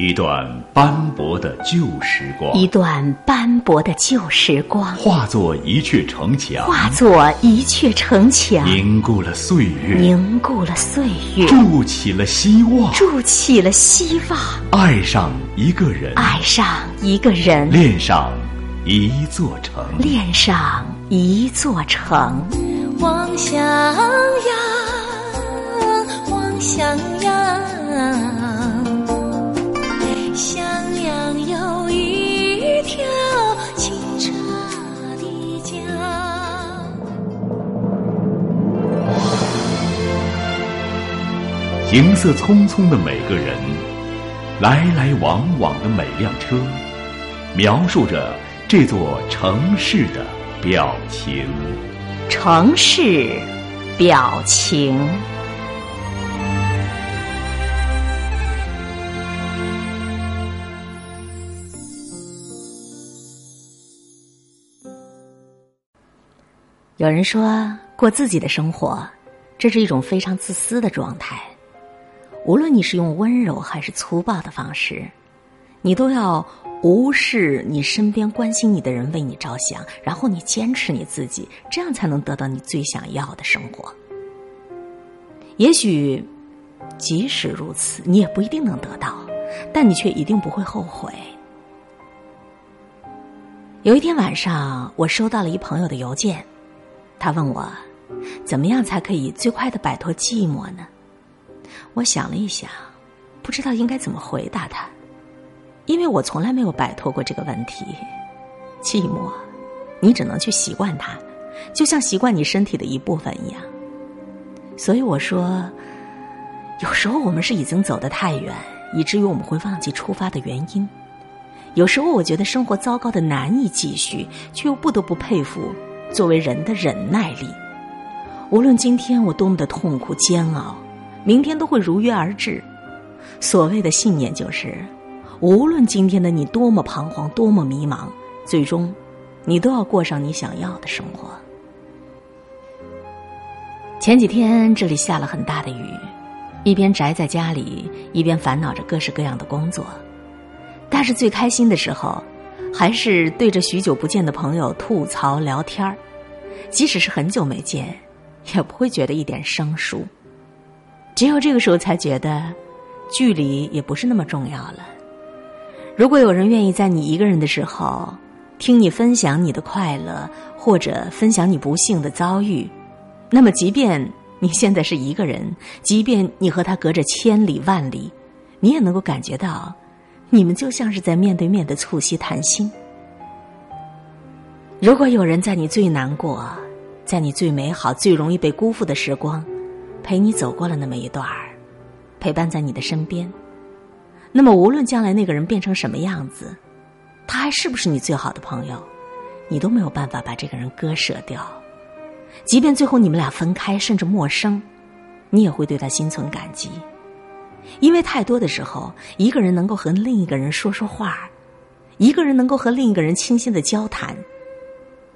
一段斑驳的旧时光，一段斑驳的旧时光，化作一阙城墙，化作一阙城墙，凝固了岁月，凝固了岁月，筑起了希望，筑起了希望，爱上一个人，爱上一个人，恋上一座城，恋上一座城，望襄行色匆匆的每个人，来来往往的每辆车，描述着这座城市的表情。城市表情。有人说过自己的生活，这是一种非常自私的状态。无论你是用温柔还是粗暴的方式，你都要无视你身边关心你的人为你着想，然后你坚持你自己，这样才能得到你最想要的生活。也许，即使如此，你也不一定能得到，但你却一定不会后悔。有一天晚上，我收到了一朋友的邮件。他问我，怎么样才可以最快的摆脱寂寞呢？我想了一想，不知道应该怎么回答他，因为我从来没有摆脱过这个问题。寂寞，你只能去习惯它，就像习惯你身体的一部分一样。所以我说，有时候我们是已经走得太远，以至于我们会忘记出发的原因。有时候我觉得生活糟糕的难以继续，却又不得不佩服。作为人的忍耐力，无论今天我多么的痛苦煎熬，明天都会如约而至。所谓的信念就是，无论今天的你多么彷徨、多么迷茫，最终，你都要过上你想要的生活。前几天这里下了很大的雨，一边宅在家里，一边烦恼着各式各样的工作，但是最开心的时候。还是对着许久不见的朋友吐槽聊天儿，即使是很久没见，也不会觉得一点生疏。只有这个时候才觉得，距离也不是那么重要了。如果有人愿意在你一个人的时候，听你分享你的快乐，或者分享你不幸的遭遇，那么即便你现在是一个人，即便你和他隔着千里万里，你也能够感觉到。你们就像是在面对面的促膝谈心。如果有人在你最难过、在你最美好、最容易被辜负的时光，陪你走过了那么一段儿，陪伴在你的身边，那么无论将来那个人变成什么样子，他还是不是你最好的朋友，你都没有办法把这个人割舍掉。即便最后你们俩分开，甚至陌生，你也会对他心存感激。因为太多的时候，一个人能够和另一个人说说话，一个人能够和另一个人倾心的交谈，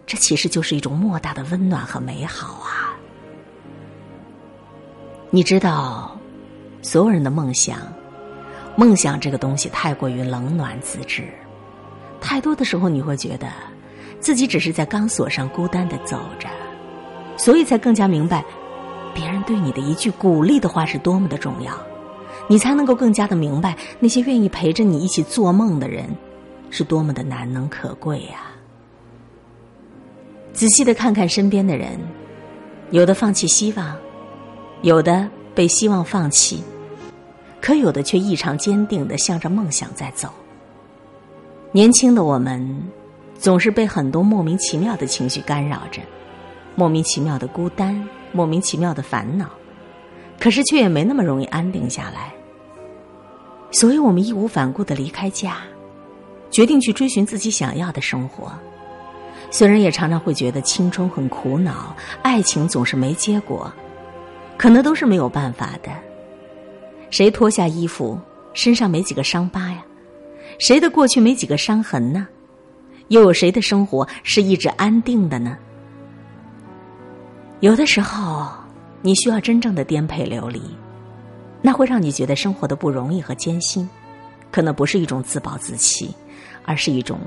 这其实就是一种莫大的温暖和美好啊！你知道，所有人的梦想，梦想这个东西太过于冷暖自知，太多的时候你会觉得自己只是在钢索上孤单的走着，所以才更加明白，别人对你的一句鼓励的话是多么的重要。你才能够更加的明白，那些愿意陪着你一起做梦的人，是多么的难能可贵呀！仔细的看看身边的人，有的放弃希望，有的被希望放弃，可有的却异常坚定的向着梦想在走。年轻的我们，总是被很多莫名其妙的情绪干扰着，莫名其妙的孤单，莫名其妙的烦恼。可是却也没那么容易安定下来，所以我们义无反顾的离开家，决定去追寻自己想要的生活。虽然也常常会觉得青春很苦恼，爱情总是没结果，可能都是没有办法的。谁脱下衣服，身上没几个伤疤呀？谁的过去没几个伤痕呢？又有谁的生活是一直安定的呢？有的时候。你需要真正的颠沛流离，那会让你觉得生活的不容易和艰辛。可能不是一种自暴自弃，而是一种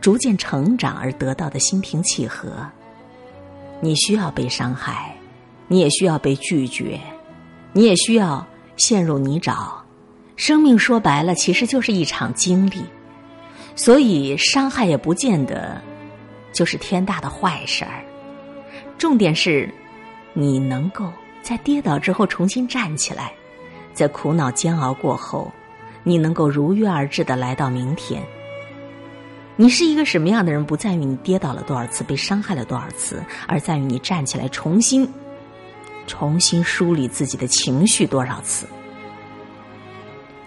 逐渐成长而得到的心平气和。你需要被伤害，你也需要被拒绝，你也需要陷入泥沼。生命说白了，其实就是一场经历，所以伤害也不见得就是天大的坏事儿。重点是，你能够在跌倒之后重新站起来，在苦恼煎熬过后，你能够如约而至的来到明天。你是一个什么样的人，不在于你跌倒了多少次，被伤害了多少次，而在于你站起来重新、重新梳理自己的情绪多少次。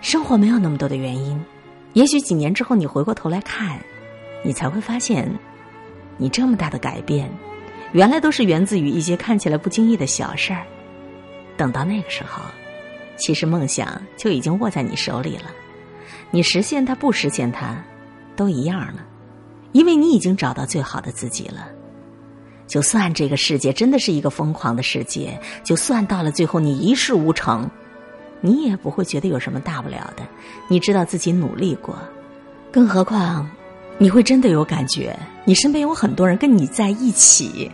生活没有那么多的原因，也许几年之后你回过头来看，你才会发现，你这么大的改变，原来都是源自于一些看起来不经意的小事儿。等到那个时候，其实梦想就已经握在你手里了，你实现它不实现它，都一样了，因为你已经找到最好的自己了。就算这个世界真的是一个疯狂的世界，就算到了最后你一事无成。你也不会觉得有什么大不了的，你知道自己努力过，更何况，你会真的有感觉，你身边有很多人跟你在一起，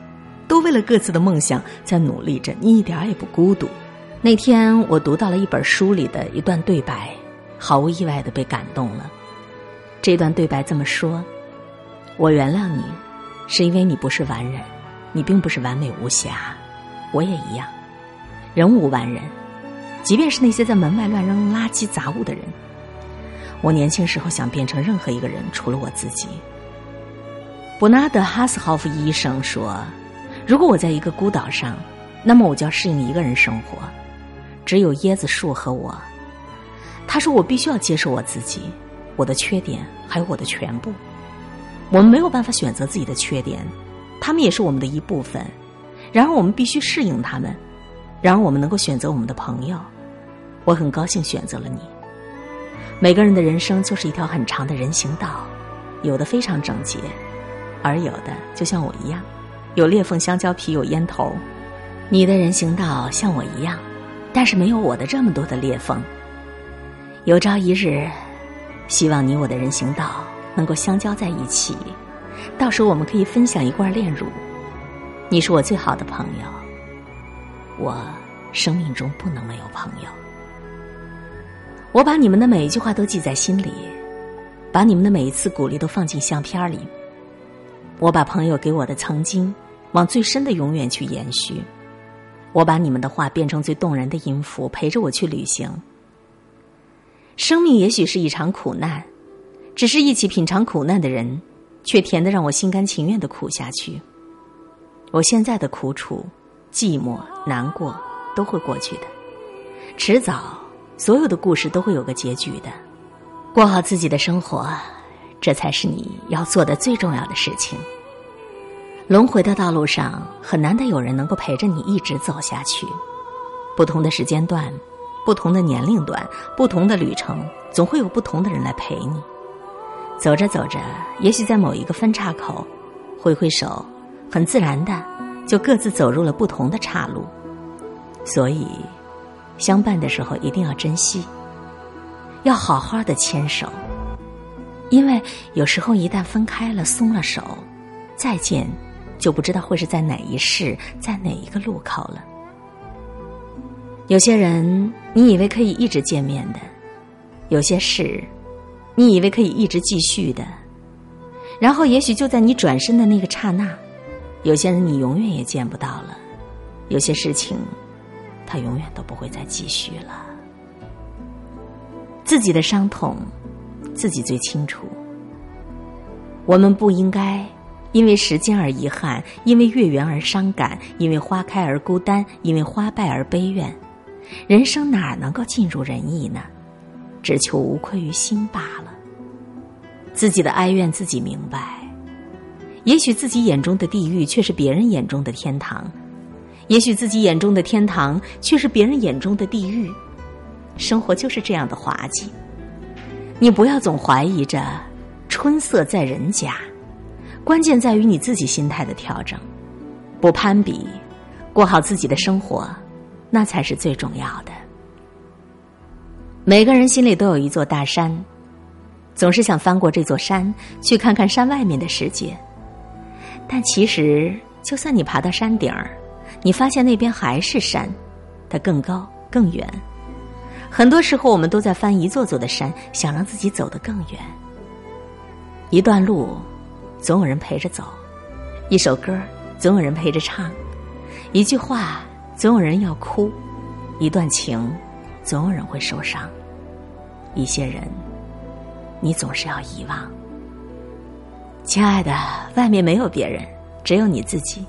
都为了各自的梦想在努力着，你一点也不孤独。那天我读到了一本书里的一段对白，毫无意外的被感动了。这段对白这么说：“我原谅你，是因为你不是完人，你并不是完美无瑕，我也一样，人无完人。”即便是那些在门外乱扔垃圾杂物的人，我年轻时候想变成任何一个人，除了我自己。伯纳德·哈斯豪夫医生说：“如果我在一个孤岛上，那么我就要适应一个人生活，只有椰子树和我。”他说：“我必须要接受我自己，我的缺点，还有我的全部。我们没有办法选择自己的缺点，他们也是我们的一部分。然而，我们必须适应他们。然而，我们能够选择我们的朋友。”我很高兴选择了你。每个人的人生就是一条很长的人行道，有的非常整洁，而有的就像我一样，有裂缝、香蕉皮、有烟头。你的人行道像我一样，但是没有我的这么多的裂缝。有朝一日，希望你我的人行道能够相交在一起，到时候我们可以分享一罐炼乳。你是我最好的朋友，我生命中不能没有朋友。我把你们的每一句话都记在心里，把你们的每一次鼓励都放进相片里。我把朋友给我的曾经，往最深的永远去延续。我把你们的话变成最动人的音符，陪着我去旅行。生命也许是一场苦难，只是一起品尝苦难的人，却甜的让我心甘情愿的苦下去。我现在的苦楚、寂寞、难过都会过去的，迟早。所有的故事都会有个结局的，过好自己的生活，这才是你要做的最重要的事情。轮回的道路上，很难得有人能够陪着你一直走下去。不同的时间段，不同的年龄段，不同的旅程，总会有不同的人来陪你。走着走着，也许在某一个分岔口，挥挥手，很自然的就各自走入了不同的岔路。所以。相伴的时候一定要珍惜，要好好的牵手，因为有时候一旦分开了、松了手，再见就不知道会是在哪一世、在哪一个路口了。有些人你以为可以一直见面的，有些事你以为可以一直继续的，然后也许就在你转身的那个刹那，有些人你永远也见不到了，有些事情。他永远都不会再继续了。自己的伤痛，自己最清楚。我们不应该因为时间而遗憾，因为月圆而伤感，因为花开而孤单，因为花败而悲怨。人生哪能够尽如人意呢？只求无愧于心罢了。自己的哀怨自己明白。也许自己眼中的地狱，却是别人眼中的天堂。也许自己眼中的天堂，却是别人眼中的地狱。生活就是这样的滑稽。你不要总怀疑着春色在人家，关键在于你自己心态的调整。不攀比，过好自己的生活，那才是最重要的。每个人心里都有一座大山，总是想翻过这座山，去看看山外面的世界。但其实，就算你爬到山顶儿，你发现那边还是山，它更高更远。很多时候，我们都在翻一座座的山，想让自己走得更远。一段路，总有人陪着走；一首歌，总有人陪着唱；一句话，总有人要哭；一段情，总有人会受伤；一些人，你总是要遗忘。亲爱的，外面没有别人，只有你自己。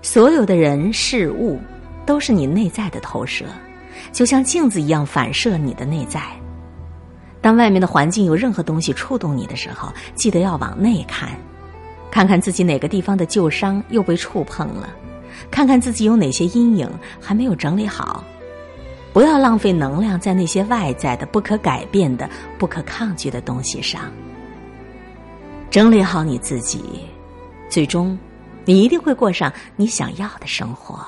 所有的人事物，都是你内在的投射，就像镜子一样反射你的内在。当外面的环境有任何东西触动你的时候，记得要往内看，看看自己哪个地方的旧伤又被触碰了，看看自己有哪些阴影还没有整理好。不要浪费能量在那些外在的、不可改变的、不可抗拒的东西上。整理好你自己，最终，你一定会过上你想要的生活。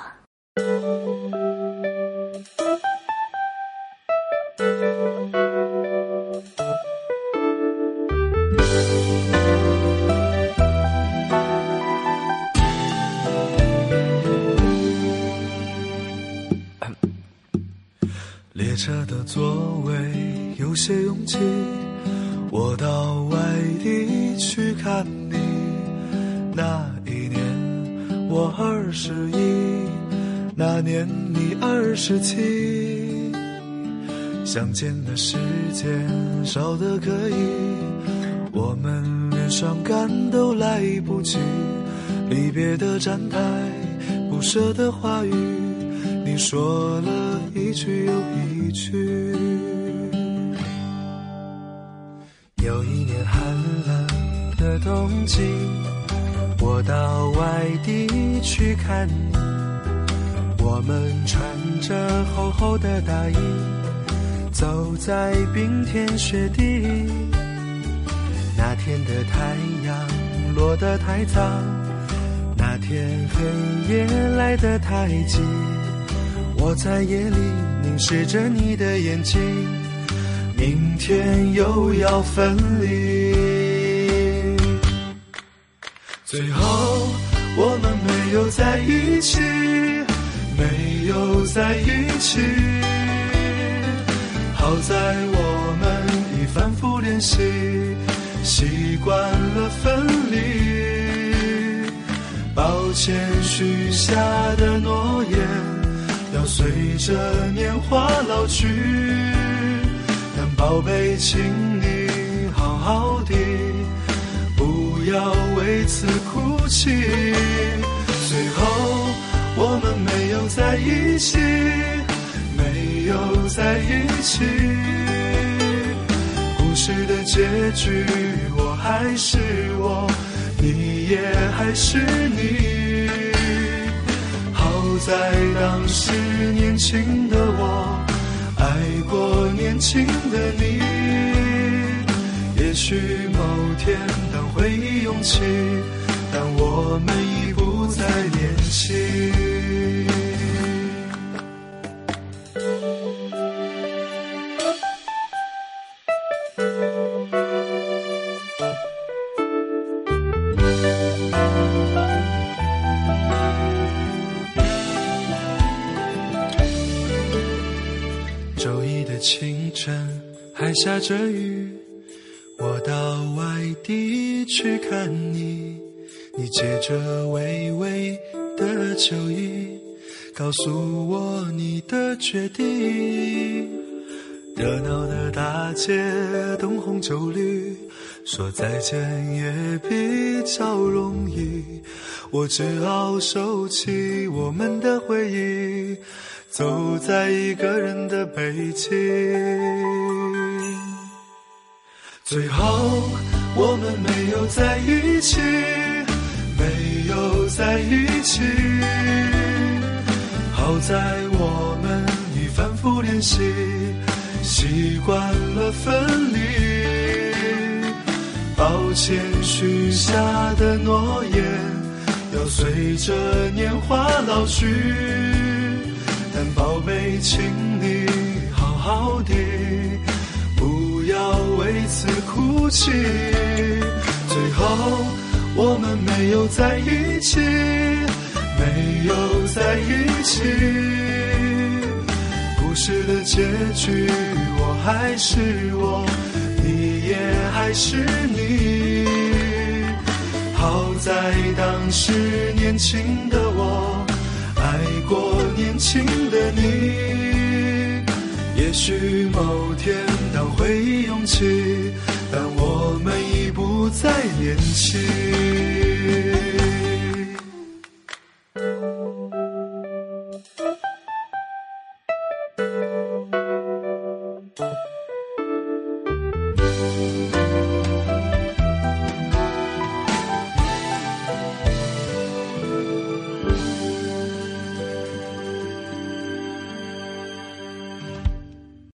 车的座位有些拥挤。我到外地去看你，那一年我二十一，那年你二十七，相见的时间少得可以，我们连伤感都来不及，离别的站台，不舍的话语，你说了一句又一句。有一年寒冷的冬季，我到外地去看你。我们穿着厚厚的大衣，走在冰天雪地。那天的太阳落得太早，那天黑夜来得太急。我在夜里凝视着你的眼睛。明天又要分离，最后我们没有在一起，没有在一起。好在我们已反复练习，习惯了分离。抱歉许下的诺言，随着年华老去。但宝贝，请你好好的，不要为此哭泣。最后，我们没有在一起，没有在一起。故事的结局，我还是我，你也还是你。在当时年轻的我。爱过年轻的你，也许某天当回忆涌起，当我们已不再年轻。清晨还下着雨，我到外地去看你。你借着微微的酒意，告诉我你的决定。热闹的大街，灯红酒绿，说再见也比较容易。我只好收起我们的回忆，走在一个人的北京。最后，我们没有在一起，没有在一起。好在我们已反复练习，习惯了分离。抱歉许下的诺言，要随着年华老去。但宝贝，请你好好的。不要为此哭。泣。最后我们没有在一起，没有在一起。故事的结局，我还是我，你也还是你。好在当时年轻的我，过年轻的你。也许某天当回忆涌起，但我们已不再年轻。